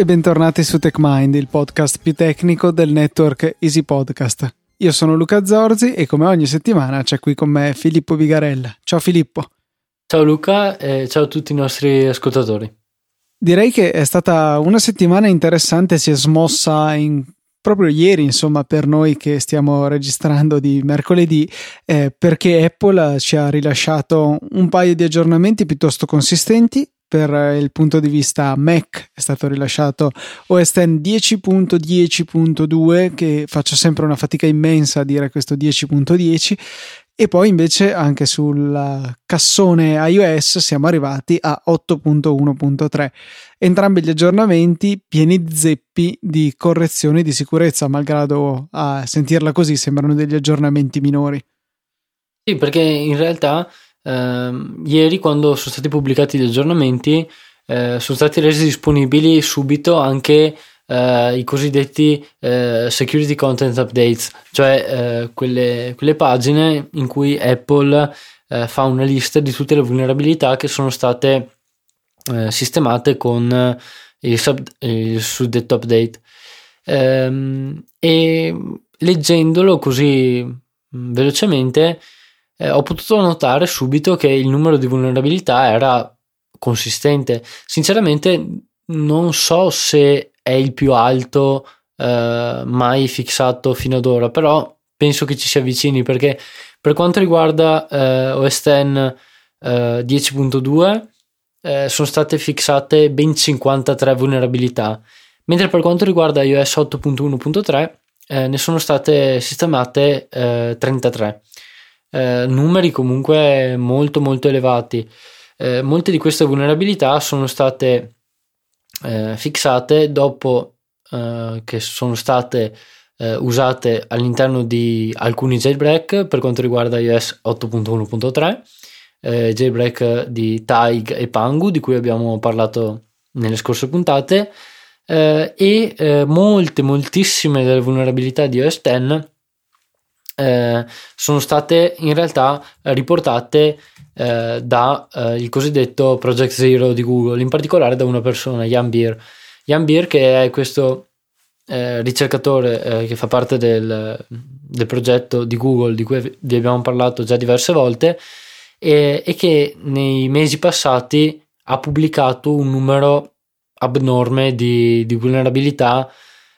e bentornati su TechMind, il podcast più tecnico del network Easy Podcast. Io sono Luca Zorzi e come ogni settimana c'è qui con me Filippo Vigarella. Ciao Filippo. Ciao Luca e ciao a tutti i nostri ascoltatori. Direi che è stata una settimana interessante, si è smossa in proprio ieri, insomma, per noi che stiamo registrando di mercoledì, eh, perché Apple ci ha rilasciato un paio di aggiornamenti piuttosto consistenti per il punto di vista Mac è stato rilasciato OS X 10.10.2 che faccio sempre una fatica immensa a dire questo 10.10 e poi invece anche sul cassone iOS siamo arrivati a 8.1.3 entrambi gli aggiornamenti pieni zeppi di correzioni di sicurezza malgrado a sentirla così sembrano degli aggiornamenti minori. Sì perché in realtà eh, ieri quando sono stati pubblicati gli aggiornamenti eh, sono stati resi disponibili subito anche eh, i cosiddetti eh, security content updates, cioè quelle, quelle, pagine in cui Apple fa una lista di tutte le vulnerabilità che sono state sistemate con il, sub, il suddetto update. Ehm, e leggendolo così mm, velocemente eh, ho potuto notare subito che il numero di vulnerabilità era consistente. Sinceramente non so se è il più alto eh, mai fissato fino ad ora, però penso che ci si avvicini perché per quanto riguarda eh, OS X 10.2 eh, sono state fissate ben 53 vulnerabilità, mentre per quanto riguarda iOS 8.1.3 eh, ne sono state sistemate 33. Eh, numeri comunque molto molto elevati. Eh, molte di queste vulnerabilità sono state eh, fissate dopo eh, che sono state eh, usate all'interno di alcuni jailbreak per quanto riguarda iOS 8.1.3, eh, jailbreak di Taig e Pangu di cui abbiamo parlato nelle scorse puntate e molte moltissime delle vulnerabilità di OS X eh, sono state in realtà riportate eh, da eh, cosiddetto Project Zero di Google, in particolare da una persona, Jan Beer. Jan Beer che è questo eh, ricercatore eh, che fa parte del, del, progetto di Google di cui vi abbiamo parlato già diverse volte e, e che nei mesi passati ha pubblicato un numero abnorme di, di vulnerabilità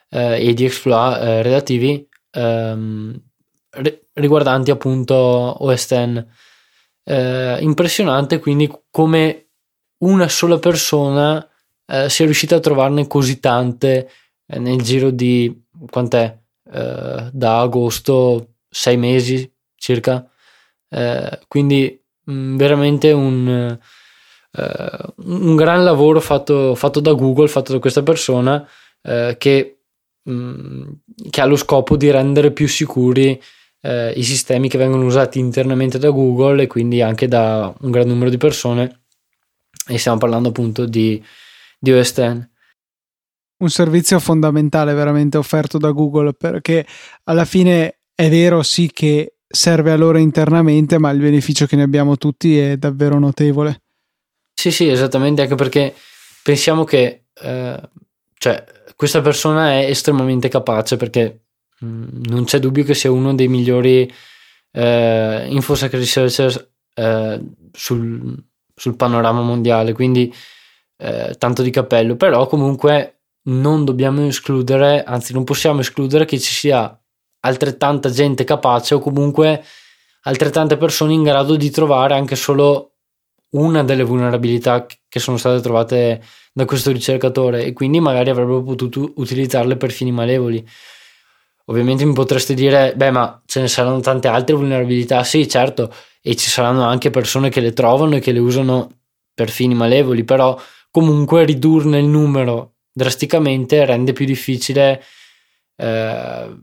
eh, e di exploit relativi ehm, riguardanti appunto OS X. Eh, impressionante quindi come una sola persona eh, sia riuscita a trovarne così tante eh, nel giro di quant'è eh, da agosto sei mesi circa eh, quindi mh, mm, veramente un, eh, un gran lavoro fatto, fatto, da Google fatto da questa persona che, mh, mm, che ha lo scopo di rendere più sicuri eh, i sistemi che vengono usati internamente da Google e quindi anche da un gran numero di persone e stiamo parlando appunto di, di OS X. Un servizio fondamentale veramente offerto da Google perché alla fine è vero sì che serve a loro internamente ma il beneficio che ne abbiamo tutti è davvero notevole. Sì sì esattamente anche perché pensiamo che eh, cioè, questa persona è estremamente capace perché non c'è dubbio che sia uno dei migliori eh, infosec researchers eh, sul, sul, panorama mondiale, quindi eh, tanto di cappello, però comunque non dobbiamo escludere, anzi non possiamo escludere che ci sia altrettanta gente capace o comunque altrettante persone in grado di trovare anche solo una delle vulnerabilità che sono state trovate da questo ricercatore e quindi magari avrebbero potuto utilizzarle per fini malevoli. Ovviamente mi potreste dire, beh, ma ce ne saranno tante altre vulnerabilità. Sì, certo, e ci saranno anche persone che le trovano e che le usano per fini malevoli, però comunque ridurne il numero drasticamente rende più difficile eh,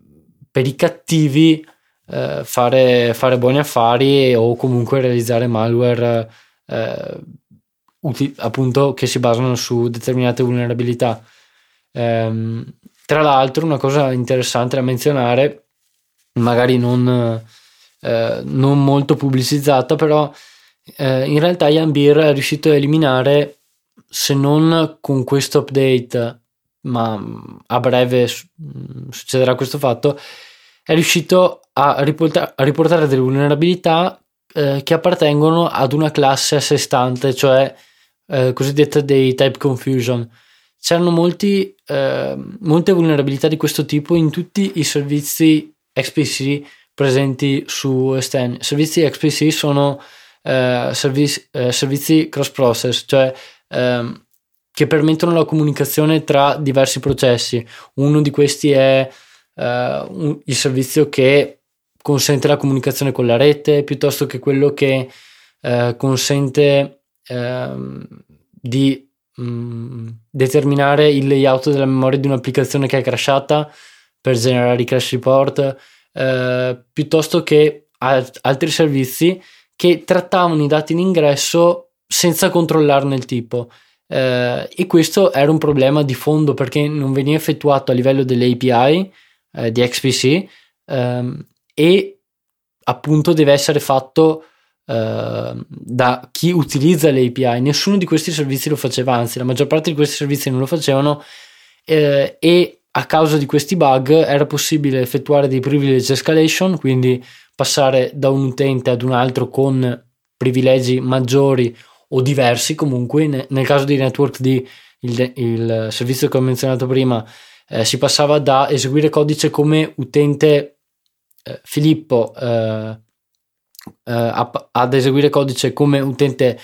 per i cattivi eh, fare, fare, buoni affari o comunque realizzare malware eh, uti- appunto che si basano su determinate vulnerabilità. Um, tra l'altro, una cosa interessante da menzionare, magari non, eh, non molto pubblicizzata, però eh, in realtà Beer è riuscito a eliminare, se non con questo update ma a breve succederà questo fatto, è riuscito a, riporta- a riportare delle vulnerabilità eh, che appartengono ad una classe a sé stante, cioè eh, cosiddetta dei type confusion. C'erano molti, eh, molte vulnerabilità di questo tipo in tutti i servizi XPC presenti su Sten. Servizi XPC sono eh, servizi, eh, servizi cross process, cioè ehm, che permettono la comunicazione tra diversi processi. Uno di questi è eh, un, il servizio che consente la comunicazione con la rete, piuttosto che quello che eh, consente ehm, di mm, determinare il layout della memoria di un'applicazione che è crashata per generare i crash report, eh, piuttosto che altri servizi che trattavano i dati in ingresso senza controllarne il tipo. Eh, e questo era un problema di fondo perché non veniva effettuato a livello delle API eh, di XPC ehm, e appunto deve essere fatto eh, da chi utilizza le API. Nessuno di questi servizi lo faceva, anzi la maggior parte di questi servizi non lo facevano eh, e a causa di questi bug era possibile effettuare dei privilege escalation, quindi passare da un utente ad un altro con privilegi maggiori o diversi comunque. Nel caso di Network D, il, il servizio che ho menzionato prima, eh, si passava da eseguire codice come utente eh, Filippo eh, eh ad eseguire codice come utente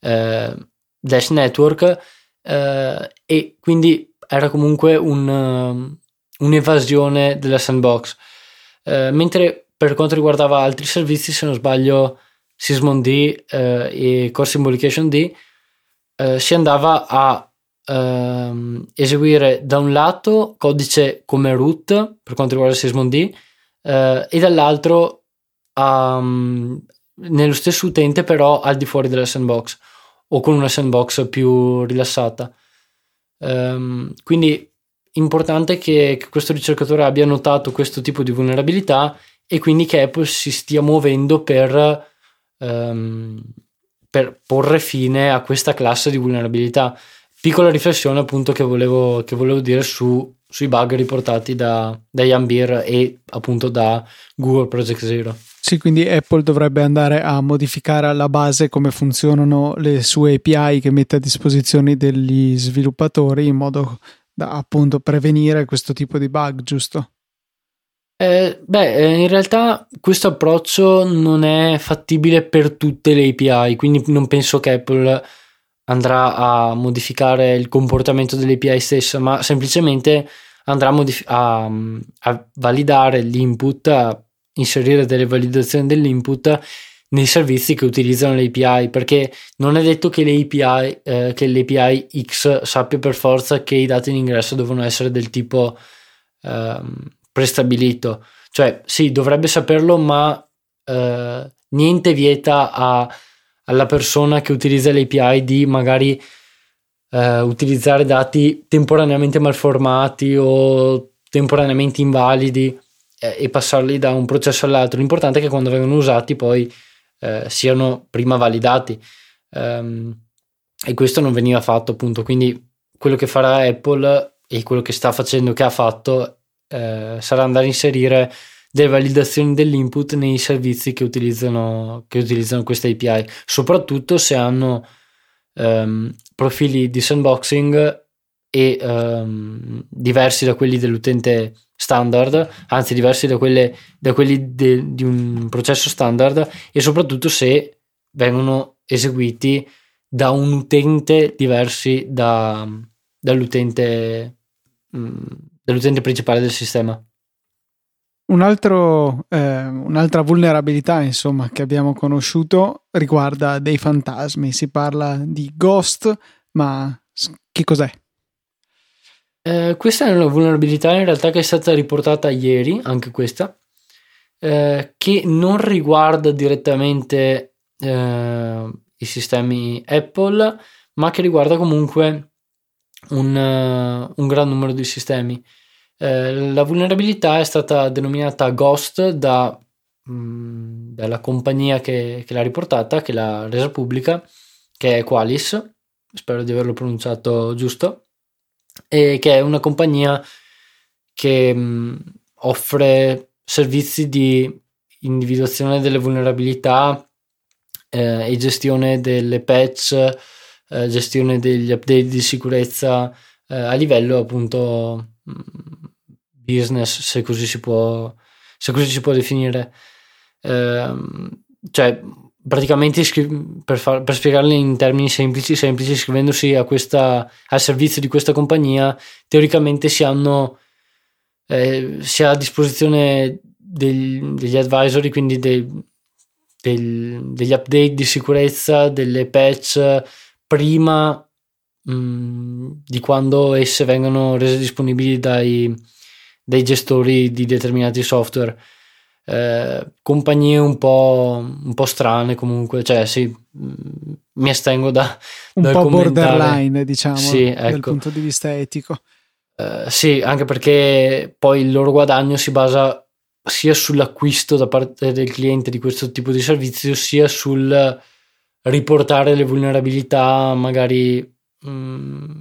eh, Dash Network eh, e quindi era comunque un, un'evasione della sandbox. mentre per quanto riguardava altri servizi, se non sbaglio, Sysmon D eh, e Core Symbolication D, eh, si andava a ehm, eseguire da un lato codice come root per quanto riguarda Sysmon D eh, e dall'altro um, nello stesso utente però al di fuori della sandbox o con una sandbox più rilassata. Um, quindi importante che, che questo ricercatore abbia notato questo tipo di vulnerabilità e quindi che Apple si stia muovendo per, um, per porre fine a questa classe di vulnerabilità. Piccola riflessione appunto che volevo, che volevo dire su, sui bug riportati da, da Yambir e appunto da Google Project Zero. Sì, quindi Apple dovrebbe andare a modificare alla base come funzionano le sue API che mette a disposizione degli sviluppatori in modo da appunto prevenire questo tipo di bug, giusto? Eh, beh, eh, in realtà questo approccio non è fattibile per tutte le API, quindi non penso che Apple andrà a modificare il comportamento delle API stessa, ma semplicemente andrà a, modif- a, a validare l'input, inserire delle validazioni dell'input nei servizi che utilizzano le API, perché non è detto che API, eh, che l'API X sappia per forza che i dati in ingresso devono essere del tipo ehm, prestabilito. Cioè, sì, dovrebbe saperlo, ma eh, niente vieta a, alla persona che utilizza l'API di magari eh, utilizzare dati temporaneamente malformati o temporaneamente invalidi eh, e passarli da un processo all'altro. L'importante è che quando vengono usati poi eh, siano prima validati. Um, e questo non veniva fatto appunto. Quindi quello che farà Apple e quello che sta facendo, che ha fatto, eh, sarà andare a inserire delle validazioni dell'input nei servizi che utilizzano, che utilizzano queste API, soprattutto se hanno ehm, profili di sandboxing e ehm, diversi da quelli dell'utente standard, anzi diversi da, quelle, da quelli de, di un processo standard e soprattutto se vengono eseguiti da un utente diversi da, dall'utente mm, dell'utente principale del sistema. Un altro, eh, un'altra vulnerabilità insomma, che abbiamo conosciuto riguarda dei fantasmi. Si parla di ghost, ma che cos'è? Eh, questa è una vulnerabilità in realtà che è stata riportata ieri, anche questa, eh, che non riguarda direttamente eh, i sistemi Apple, ma che riguarda comunque un, uh, un gran numero di sistemi. Eh, la vulnerabilità è stata denominata Ghost da, mh, mm, dalla compagnia che, che, l'ha riportata, che l'ha resa pubblica, che è Qualis, spero di averlo pronunciato giusto. E che è una compagnia che mh, offre servizi di individuazione delle vulnerabilità eh, e gestione delle patch, eh, gestione degli update di sicurezza eh, a livello appunto business, se così si può, se così si può definire. Cioè, praticamente per, far, per spiegarle in termini semplici, semplici, iscrivendosi questa, al servizio di questa compagnia, teoricamente si hanno eh, si ha a disposizione degli, degli advisory, quindi dei, del, degli update di sicurezza, delle patch prima mh, mm, di quando esse vengono rese disponibili dai, dai gestori di determinati software. Eh, compagnie un po', un po' strane comunque, cioè sì, mm, mi astengo da... Un po' borderline diciamo, sì, ecco. dal punto di vista etico. Uh, sì, anche perché poi il loro guadagno si basa sia sull'acquisto da parte del cliente di questo tipo di servizio, sia sul riportare le vulnerabilità magari mh, mm,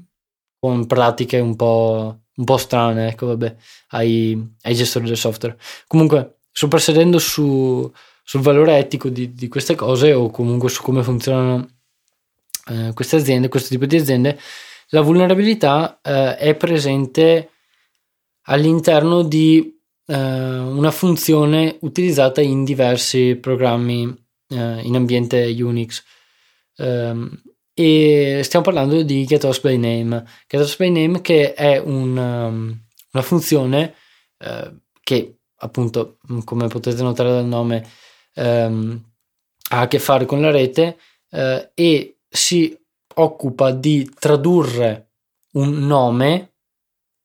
con pratiche un po', un po' strane, ecco, vabbè, ai, ai, gestori del software. Comunque, soprassedendo su, sul valore etico di, di, queste cose o comunque su come funzionano eh, queste aziende, questo tipo di aziende, la vulnerabilità eh, è presente all'interno di eh, una funzione utilizzata in diversi programmi eh, in ambiente Unix. Um, e stiamo parlando di getOS by name. getOS by name che è un, um, una funzione uh, che appunto, come potete notare dal nome, um, ha a che fare con la rete uh, e si occupa di tradurre un nome,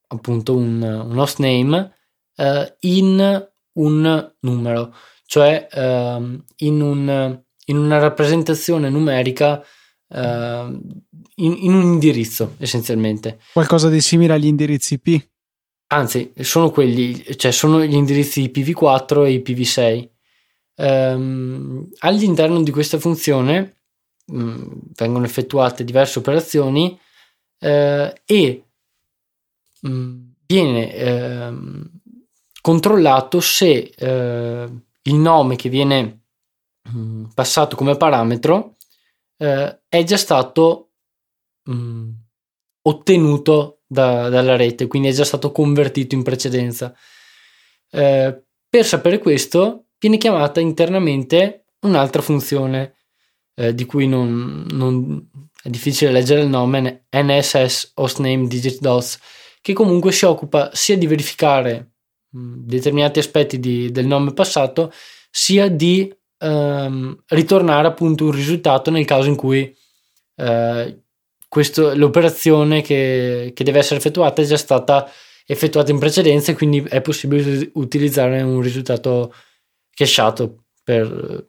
appunto un, un host name, uh, in un numero, cioè uh, in, un, in, una rappresentazione numerica uh, in, in, un indirizzo essenzialmente. Qualcosa di simile agli indirizzi IP? Anzi, sono quelli, cioè sono gli indirizzi IPv4 e IPv6. Um, ehm, all'interno di questa funzione mh, mm, vengono effettuate diverse operazioni eh, e mh, mm, viene eh, controllato se eh, il nome che viene mm, passato come parametro eh, è già stato ottenuto da, dalla rete, quindi è già stato convertito in precedenza. Eh, per sapere questo viene chiamata internamente un'altra funzione eh, di cui non, non, è difficile leggere il nome, NSS Hostname Digit Dots, che comunque si occupa sia di verificare mh, determinati aspetti di, del nome passato, sia di ehm, ritornare appunto un risultato nel caso in cui eh, questo, l'operazione che, che deve essere effettuata è già stata effettuata in precedenza e quindi è possibile utilizzare un risultato cacheato per,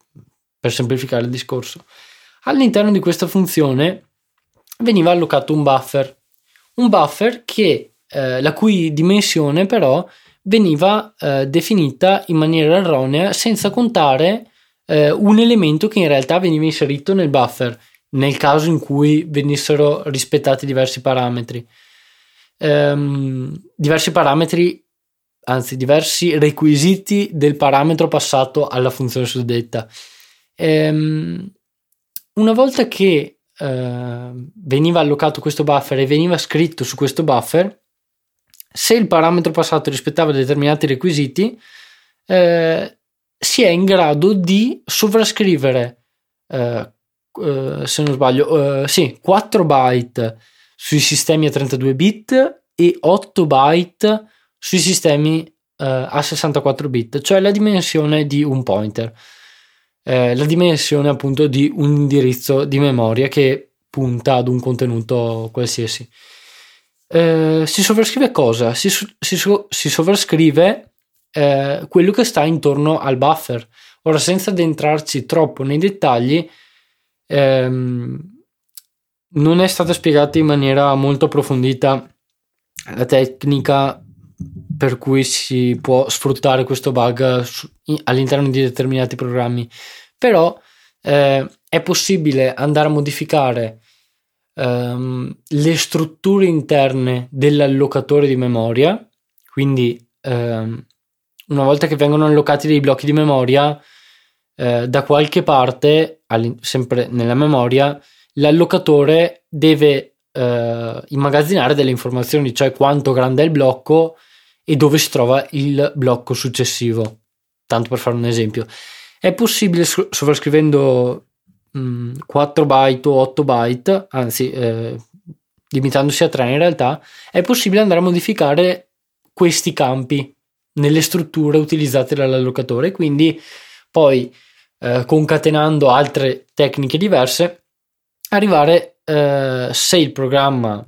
per semplificare il discorso. All'interno di questa funzione veniva allocato un buffer, un buffer che, eh, la cui dimensione però veniva eh, definita in maniera erronea senza contare eh, un elemento che in realtà veniva inserito nel buffer nel caso in cui venissero rispettati diversi parametri. Ehm, diversi parametri, anzi diversi requisiti del parametro passato alla funzione suddetta. Ehm, una volta che eh, veniva allocato questo buffer e veniva scritto su questo buffer, se il parametro passato rispettava determinati requisiti, eh, si è in grado di sovrascrivere, eh, eh se non sbaglio, eh, sì, 4 byte sui sistemi a 32 bit e 8 byte sui sistemi eh, a 64 bit, cioè la dimensione di un pointer eh, la dimensione appunto di un indirizzo di memoria che punta ad un contenuto qualsiasi. Eh, si sovrascrive cosa? Si, si, si sovrascrive eh, quello che sta intorno al buffer. Ora, senza addentrarci troppo nei dettagli, ehm, non è stata spiegata in maniera molto approfondita la tecnica per cui si può sfruttare questo bug all'interno di determinati programmi. Però eh, è possibile andare a modificare ehm, le strutture interne dell'allocatore di memoria, quindi ehm, una volta che vengono allocati dei blocchi di memoria, eh, da qualche parte, sempre nella memoria, l'allocatore deve eh, immagazzinare delle informazioni, cioè quanto grande è il blocco e dove si trova il blocco successivo. Tanto per fare un esempio. È possibile sovrascrivendo mh, mm, 4 byte o 8 byte, anzi eh, limitandosi a 3 in realtà, è possibile andare a modificare questi campi nelle strutture utilizzate dall'allocatore. Quindi poi eh, concatenando altre tecniche diverse, arrivare eh, se il programma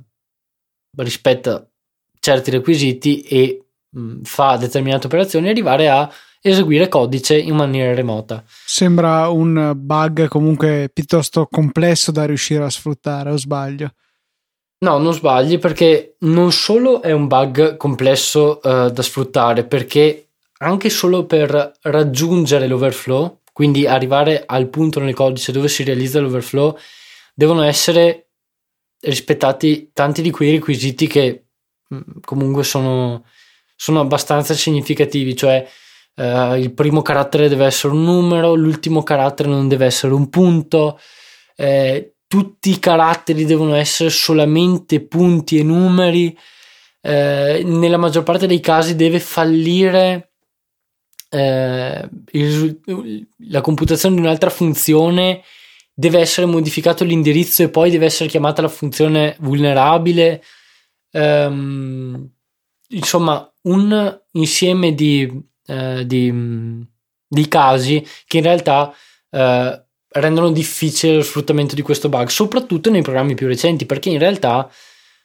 rispetta certi requisiti e mh, mm, fa determinate operazioni, arrivare a eseguire codice in maniera remota. Sembra un bug comunque piuttosto complesso da riuscire a sfruttare, o sbaglio? No, non sbagli perché non solo è un bug complesso uh, da sfruttare, perché anche solo per raggiungere l'overflow, quindi arrivare al punto nel codice dove si realizza l'overflow, devono essere rispettati tanti di quei requisiti che mm, comunque sono, sono abbastanza significativi, cioè uh, il primo carattere deve essere un numero, l'ultimo carattere non deve essere un punto. Eh, tutti i caratteri devono essere solamente punti e numeri. Eh, nella maggior parte dei casi deve fallire eh, il, la computazione di un'altra funzione, deve essere modificato l'indirizzo e poi deve essere chiamata la funzione vulnerabile. Um, insomma, un insieme di, eh, di, di, casi che in realtà eh, rendono difficile lo sfruttamento di questo bug, soprattutto nei programmi più recenti, perché in realtà,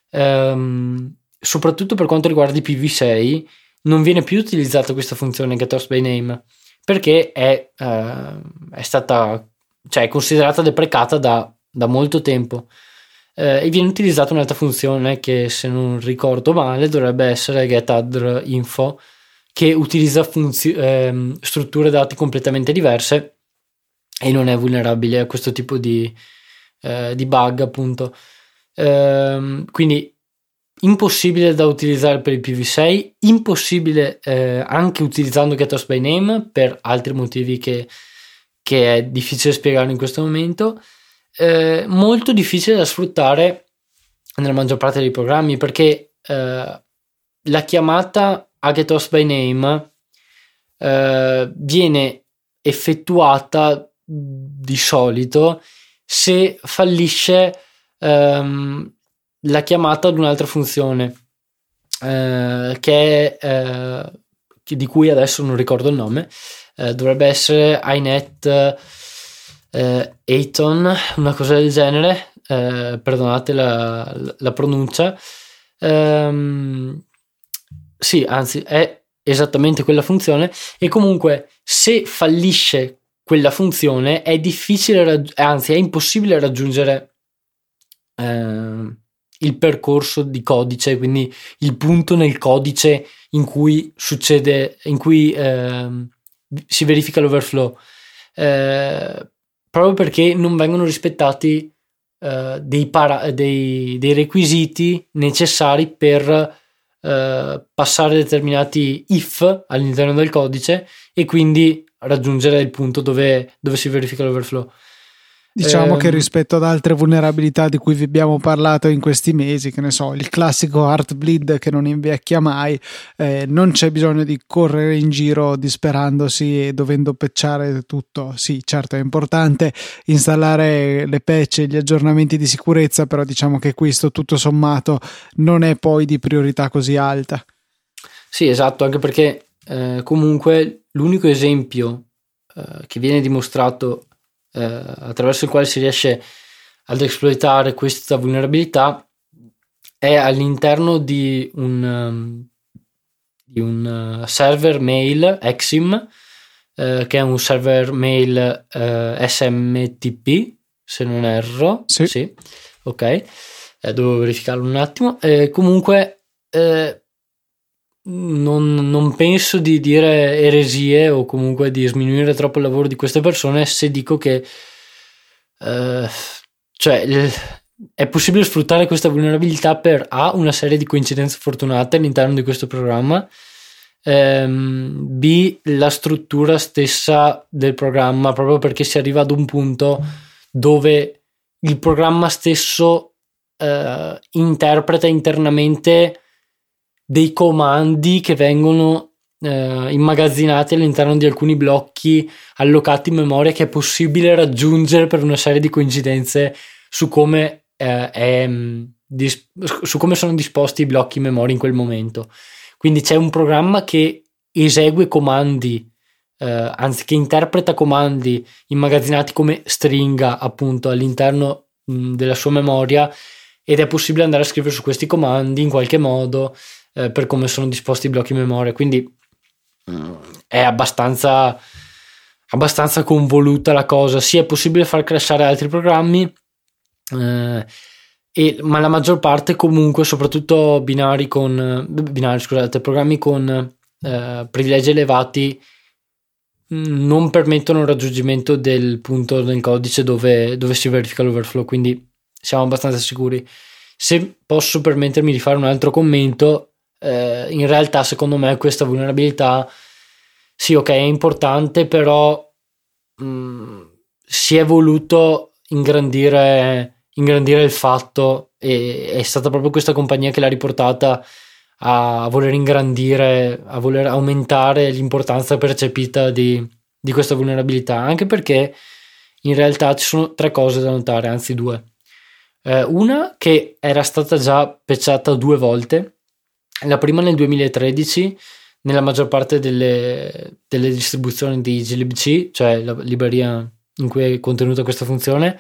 ehm, soprattutto per quanto riguarda i PV6, non viene più utilizzata questa funzione getOffs by name perché è, eh, è stata cioè è considerata deprecata da, da molto tempo. Eh, e viene utilizzata un'altra funzione che se non ricordo male dovrebbe essere getAddInfo che utilizza funzi- eh, strutture dati completamente diverse e non è vulnerabile a questo tipo di, eh, di bug appunto. Ehm, quindi impossibile da utilizzare per il PV6 impossibile eh, anche utilizzando GetOS by Name per altri motivi che, che è difficile spiegare in questo momento eh, molto difficile da sfruttare nella maggior parte dei programmi perché eh, la chiamata a GetOS by Name eh, viene effettuata di solito se fallisce ehm, la chiamata ad un'altra funzione eh, che eh, di cui adesso non ricordo il nome eh, dovrebbe essere iNet eh, Aton una cosa del genere eh, perdonate la, la pronuncia. Ehm, sì anzi è esattamente quella funzione. E comunque se fallisce quella funzione è difficile, raggi- anzi è impossibile raggiungere eh, il percorso di codice, quindi il punto nel codice in cui succede, in cui eh, si verifica l'overflow, eh, proprio perché non vengono rispettati eh, dei, para- dei, dei, requisiti necessari per eh, passare determinati if all'interno del codice e quindi raggiungere il punto dove, dove si verifica l'overflow. Diciamo eh, che rispetto ad altre vulnerabilità di cui vi abbiamo parlato in questi mesi, che ne so, il classico Heartbleed che non invecchia mai, eh, non c'è bisogno di correre in giro disperandosi e dovendo patchare tutto. Sì, certo, è importante installare le patch e gli aggiornamenti di sicurezza, però diciamo che questo tutto sommato non è poi di priorità così alta. Sì, esatto, anche perché eh, comunque l'unico esempio eh, che viene dimostrato eh, attraverso il quale si riesce ad esploitare questa vulnerabilità è all'interno di un, um, di un uh, server mail Exim uh, che è un server mail uh, SMTP se non erro. Sì, sì. ok. Eh, devo verificarlo un attimo. Eh, comunque eh, non, non, penso di dire eresie o comunque di sminuire troppo il lavoro di queste persone se dico che eh, cioè, è possibile sfruttare questa vulnerabilità per A, una serie di coincidenze fortunate all'interno di questo programma, ehm, B, la struttura stessa del programma, proprio perché si arriva ad un punto dove il programma stesso eh, interpreta internamente dei comandi che vengono eh, immagazzinati all'interno di alcuni blocchi allocati in memoria che è possibile raggiungere per una serie di coincidenze su come, eh, è, mm, dis- su come sono disposti i blocchi in memoria in quel momento. Quindi c'è un programma che esegue comandi, eh, anzi che interpreta comandi immagazzinati come stringa appunto all'interno mh, mm, della sua memoria ed è possibile andare a scrivere su questi comandi in qualche modo eh, per come sono disposti i blocchi memoria. Quindi è abbastanza, abbastanza convoluta la cosa. Sì, è possibile far crashare altri programmi, eh, e, ma la maggior parte comunque, soprattutto binari con binari, scusate, programmi con eh, privilegi elevati non permettono il raggiungimento del punto nel codice dove, dove si verifica l'overflow, quindi siamo abbastanza sicuri. Se posso permettermi di fare un altro commento, eh, in realtà secondo me questa vulnerabilità sì ok è importante però mh, mm, si è voluto ingrandire, ingrandire il fatto e è stata proprio questa compagnia che l'ha riportata a voler ingrandire, a voler aumentare l'importanza percepita di, di questa vulnerabilità, anche perché in realtà ci sono tre cose da notare, anzi due. Eh, una che era stata già pecciata due volte la prima nel 2013 nella maggior parte delle, delle distribuzioni di glibc, cioè la libreria in cui è contenuta questa funzione,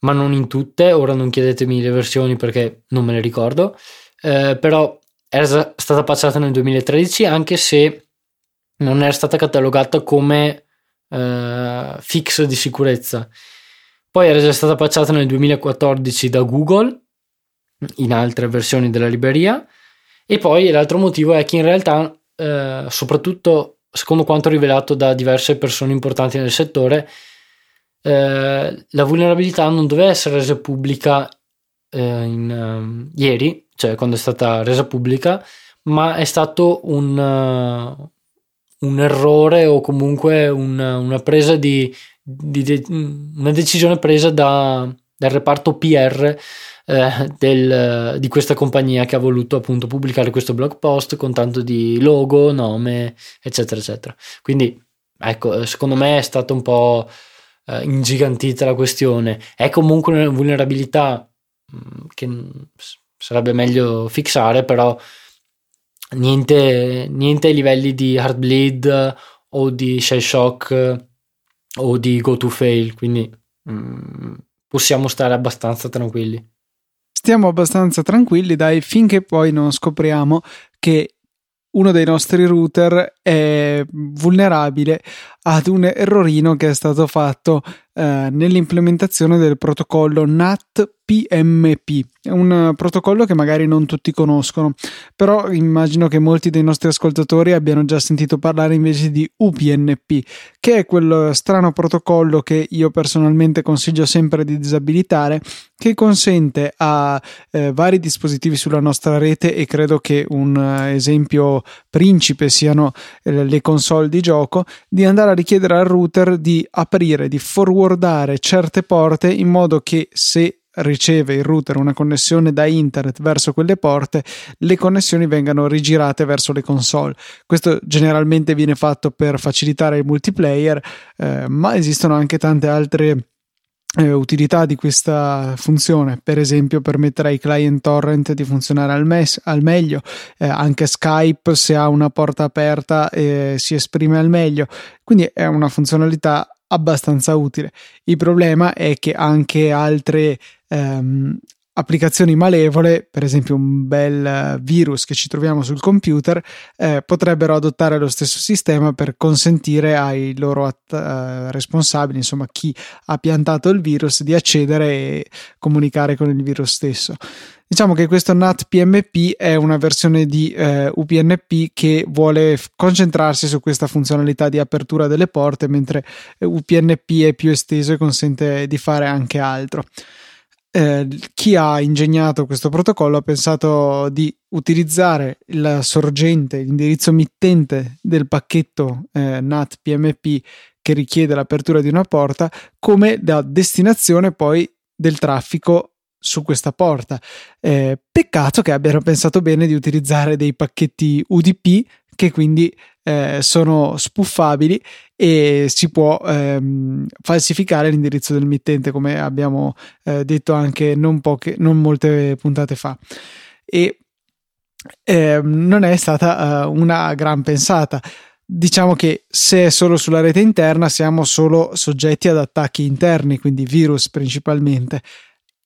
ma non in tutte. Ora non chiedetemi le versioni perché non me le ricordo, eh, però era stata patchata nel 2013 anche se non era stata catalogata come eh, fix di sicurezza. Poi era già stata patchata nel 2014 da Google in altre versioni della libreria e poi l'altro motivo è che in realtà, eh, soprattutto secondo quanto rivelato da diverse persone importanti nel settore, eh, la vulnerabilità non doveva essere resa pubblica eh, in, um, ieri, cioè quando è stata resa pubblica, ma è stato un, uh, un errore o comunque una, una presa di, di, di, una decisione presa da, dal reparto PR eh, del, di questa compagnia che ha voluto appunto pubblicare questo blog post con tanto di logo, nome, eccetera, eccetera. Quindi, ecco, secondo me è stata un po' eh, ingigantita la questione. È comunque una vulnerabilità mm, che sarebbe meglio fixare, però niente, niente ai livelli di Heartbleed o di Shell Shock o di Go to Fail, quindi mm, possiamo stare abbastanza tranquilli. Stiamo abbastanza tranquilli, dai, finché poi non scopriamo che uno dei nostri router è vulnerabile ad un errorino che è stato fatto eh, nell'implementazione del protocollo NAT PMP, è un protocollo che magari non tutti conoscono, però immagino che molti dei nostri ascoltatori abbiano già sentito parlare invece di UPNP, che è quel strano protocollo che io personalmente consiglio sempre di disabilitare, che consente a eh, vari dispositivi sulla nostra rete e credo che un uh, esempio principe siano eh, le console di gioco, di andare a richiedere al router di aprire, di forwardare certe porte in modo che se riceve il router una connessione da internet verso quelle porte, le connessioni vengano rigirate verso le console. Questo generalmente viene fatto per facilitare il multiplayer, eh, ma esistono anche tante altre eh, utilità di questa funzione, per esempio permettere ai client torrent di funzionare al, mes- al meglio, eh, anche Skype se ha una porta aperta eh, si esprime al meglio, quindi è una funzionalità abbastanza utile. Il problema è che anche altre ehm, applicazioni malevole, per esempio un bel virus che ci troviamo sul computer, eh, potrebbero adottare lo stesso sistema per consentire ai loro at- uh, responsabili, insomma chi ha piantato il virus, di accedere e comunicare con il virus stesso. Diciamo che questo NAT PMP è una versione di eh, UPnP che vuole f- concentrarsi su questa funzionalità di apertura delle porte, mentre UPnP è più esteso e consente di fare anche altro. Eh, chi ha ingegnato questo protocollo ha pensato di utilizzare la sorgente, l'indirizzo mittente del pacchetto eh, NAT PMP che richiede l'apertura di una porta come da destinazione poi del traffico su questa porta. Eh, peccato che abbiano pensato bene di utilizzare dei pacchetti UDP che quindi eh, sono spuffabili e si può ehm, falsificare l'indirizzo del mittente, come abbiamo eh, detto anche non, poche, non molte puntate fa. E eh, non è stata uh, una gran pensata. Diciamo che se è solo sulla rete interna siamo solo soggetti ad attacchi interni, quindi virus principalmente.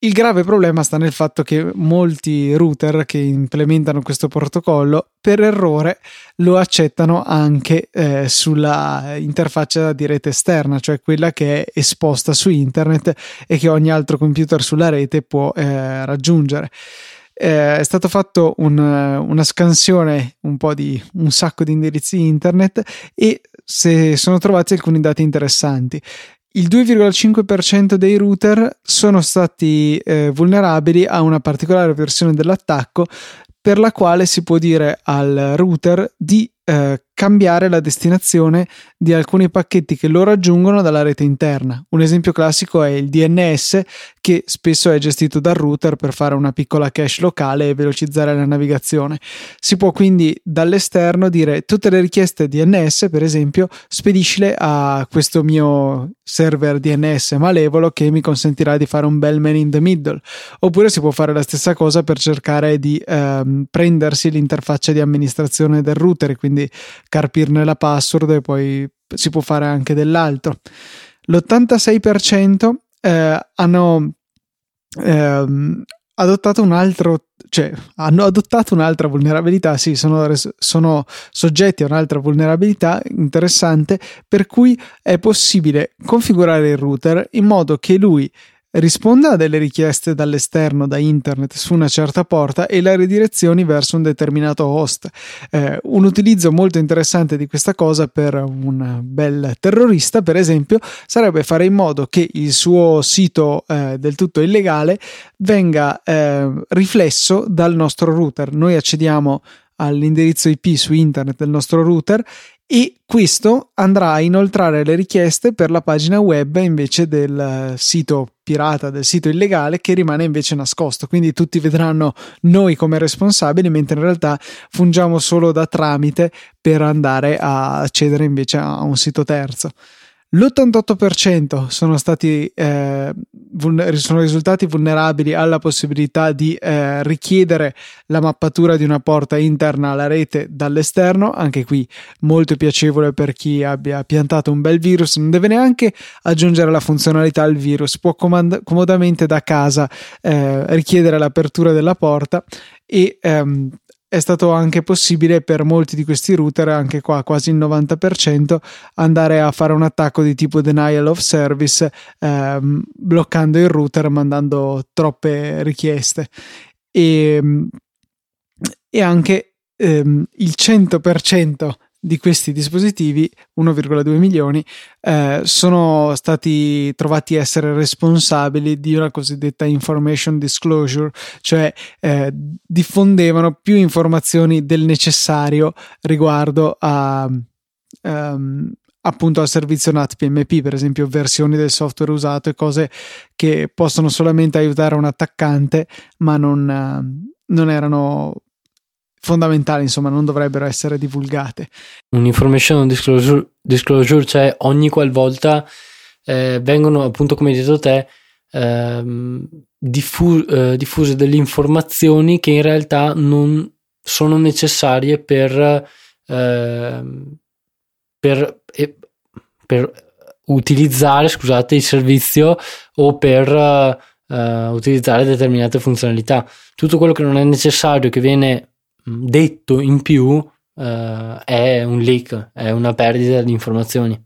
Il grave problema sta nel fatto che molti router che implementano questo protocollo per errore lo accettano anche eh, sulla interfaccia di rete esterna, cioè quella che è esposta su internet e che ogni altro computer sulla rete può eh, raggiungere. Eh, è stato fatto un, una scansione un po' di un sacco di indirizzi internet e si sono trovati alcuni dati interessanti il 2,5% dei router sono stati eh, vulnerabili a una particolare versione dell'attacco per la quale si può dire al router di eh, cambiare la destinazione di alcuni pacchetti che lo raggiungono dalla rete interna. Un esempio classico è il DNS che spesso è gestito dal router per fare una piccola cache locale e velocizzare la navigazione. Si può quindi dall'esterno dire tutte le richieste DNS, per esempio, spediscile a questo mio server DNS malevolo che mi consentirà di fare un bel man in the middle. Oppure si può fare la stessa cosa per cercare di ehm, prendersi l'interfaccia di amministrazione del router quindi carpirne la password e poi si può fare anche dell'altro. L'86% eh, hanno ehm, adottato un altro cioè hanno adottato un'altra vulnerabilità, sì, sono, sono, soggetti a un'altra vulnerabilità interessante per cui è possibile configurare il router in modo che lui risponda a delle richieste dall'esterno, da internet, su una certa porta e la ridirezioni verso un determinato host. Eh, un utilizzo molto interessante di questa cosa per un bel terrorista, per esempio, sarebbe fare in modo che il suo sito eh, del tutto illegale venga eh, riflesso dal nostro router. Noi accediamo all'indirizzo IP su internet del nostro router e questo andrà a inoltrare le richieste per la pagina web invece del sito pirata, del sito illegale che rimane invece nascosto. Quindi tutti vedranno noi come responsabili, mentre in realtà fungiamo solo da tramite per andare a accedere invece a un sito terzo. L'88% sono stati eh, sono risultati vulnerabili alla possibilità di eh, richiedere la mappatura di una porta interna alla rete dall'esterno, anche qui molto piacevole per chi abbia piantato un bel virus, non deve neanche aggiungere la funzionalità al virus, può comand- comodamente da casa eh, richiedere l'apertura della porta e ehm, è stato anche possibile per molti di questi router, anche qua quasi il 90%, andare a fare un attacco di tipo denial of service, ehm, bloccando il router, mandando troppe richieste. E, e anche ehm, il 100% di questi dispositivi, 1,2 milioni, eh, sono stati trovati essere responsabili di una cosiddetta information disclosure, cioè eh, diffondevano più informazioni del necessario riguardo a um, appunto al servizio NAT PMP, per esempio versioni del software usato e cose che possono solamente aiutare un attaccante, ma non, uh, non erano fondamentali, insomma, non dovrebbero essere divulgate. Un'information disclosure, disclosure cioè ogni qualvolta eh, vengono, appunto, come hai detto te, ehm, diffu- eh, diffuse delle informazioni che in realtà non sono necessarie per, eh, per, per utilizzare, scusate, il servizio o per Uh, utilizzare determinate funzionalità. Tutto quello che non è necessario, che viene detto in più uh, è un leak, è una perdita di informazioni.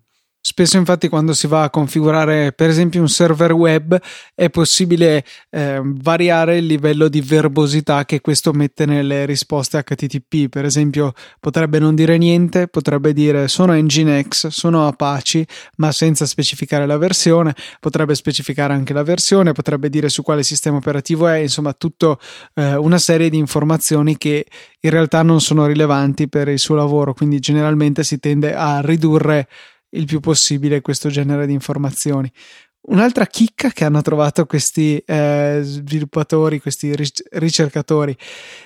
Spesso infatti quando si va a configurare per esempio un server web è possibile eh, variare il livello di verbosità che questo mette nelle risposte HTTP. Per esempio potrebbe non dire niente, potrebbe dire sono Nginx, sono Apache, ma senza specificare la versione, potrebbe specificare anche la versione, potrebbe dire su quale sistema operativo è, insomma tutto eh, una serie di informazioni che in realtà non sono rilevanti per il suo lavoro, quindi generalmente si tende a ridurre il più possibile questo genere di informazioni. Un'altra chicca che hanno trovato questi eh, sviluppatori, questi ricercatori,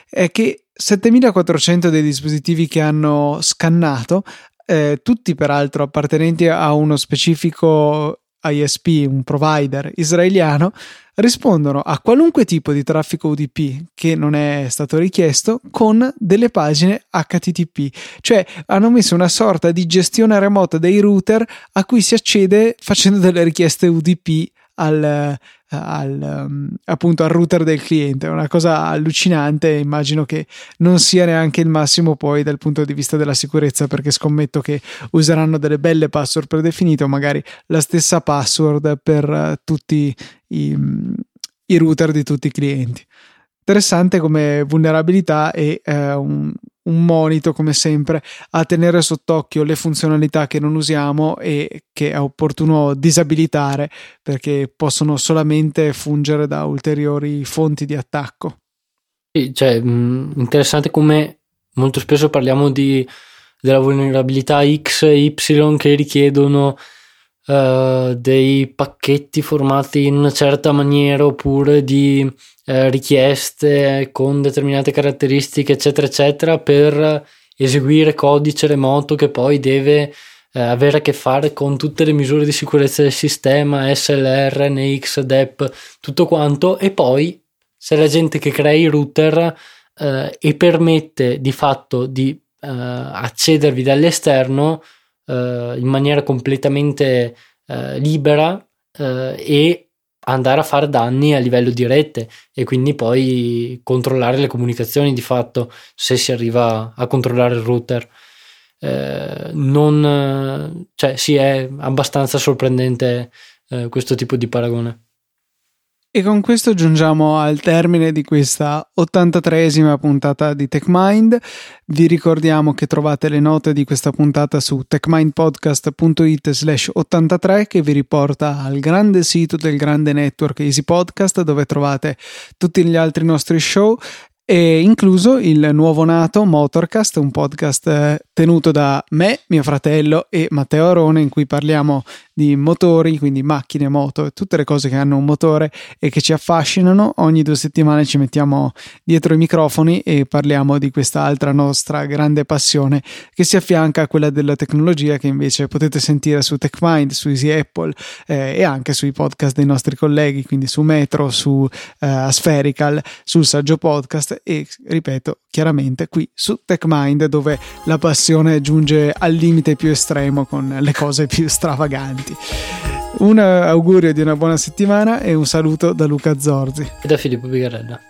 è che 7400 dei dispositivi che hanno scannato, eh, tutti peraltro appartenenti a uno specifico ISP, un provider israeliano, rispondono a qualunque tipo di traffico UDP che non è stato richiesto con delle pagine HTTP, cioè hanno messo una sorta di gestione remota dei router a cui si accede facendo delle richieste UDP al, al, um, appunto al router del cliente. È una cosa allucinante. Immagino che non sia neanche il massimo poi dal punto di vista della sicurezza, perché scommetto che useranno delle belle password predefinite o magari la stessa password per uh, tutti i, i, router di tutti i clienti. Interessante come vulnerabilità e uh, un, un monito come sempre a tenere sott'occhio le funzionalità che non usiamo e che è opportuno disabilitare perché possono solamente fungere da ulteriori fonti di attacco. Sì, cioè, mh, interessante come molto spesso parliamo di, della vulnerabilità X e Y che richiedono uh, dei pacchetti formati in una certa maniera oppure di eh, richieste con determinate caratteristiche, eccetera, eccetera, per eseguire codice remoto che poi deve eh, avere a che fare con tutte le misure di sicurezza del sistema, SLR, NX, DEP, tutto quanto, e poi se la gente che crea i router eh, e permette di fatto di eh, accedervi dall'esterno eh, in maniera completamente eh, libera e andare a fare danni a livello di rete e quindi poi controllare le comunicazioni di fatto se si arriva a controllare il router. Eh, non, cioè, sì, è abbastanza sorprendente eh, questo tipo di paragone. E con questo giungiamo al termine di questa 83esima puntata di TechMind. Vi ricordiamo che trovate le note di questa puntata su techmindpodcast.it slash 83 che vi riporta al grande sito del grande network Easy Podcast dove trovate tutti gli altri nostri show e incluso il nuovo nato Motorcast, un podcast eh, tenuto da me, mio fratello e Matteo Arone in cui parliamo di motori, quindi macchine, moto e tutte le cose che hanno un motore e che ci affascinano. Ogni due settimane ci mettiamo dietro i microfoni e parliamo di questa altra nostra grande passione che si affianca a quella della tecnologia che invece potete sentire su TechMind, su Easy Apple eh, e anche sui podcast dei nostri colleghi, quindi su Metro, su eh, Aspherical, sul Saggio Podcast e ripeto chiaramente qui su TechMind dove la passione giunge al limite più estremo con le cose più stravaganti. Un augurio di una buona settimana e un saluto da Luca Zorzi e da Filippo Bigarella.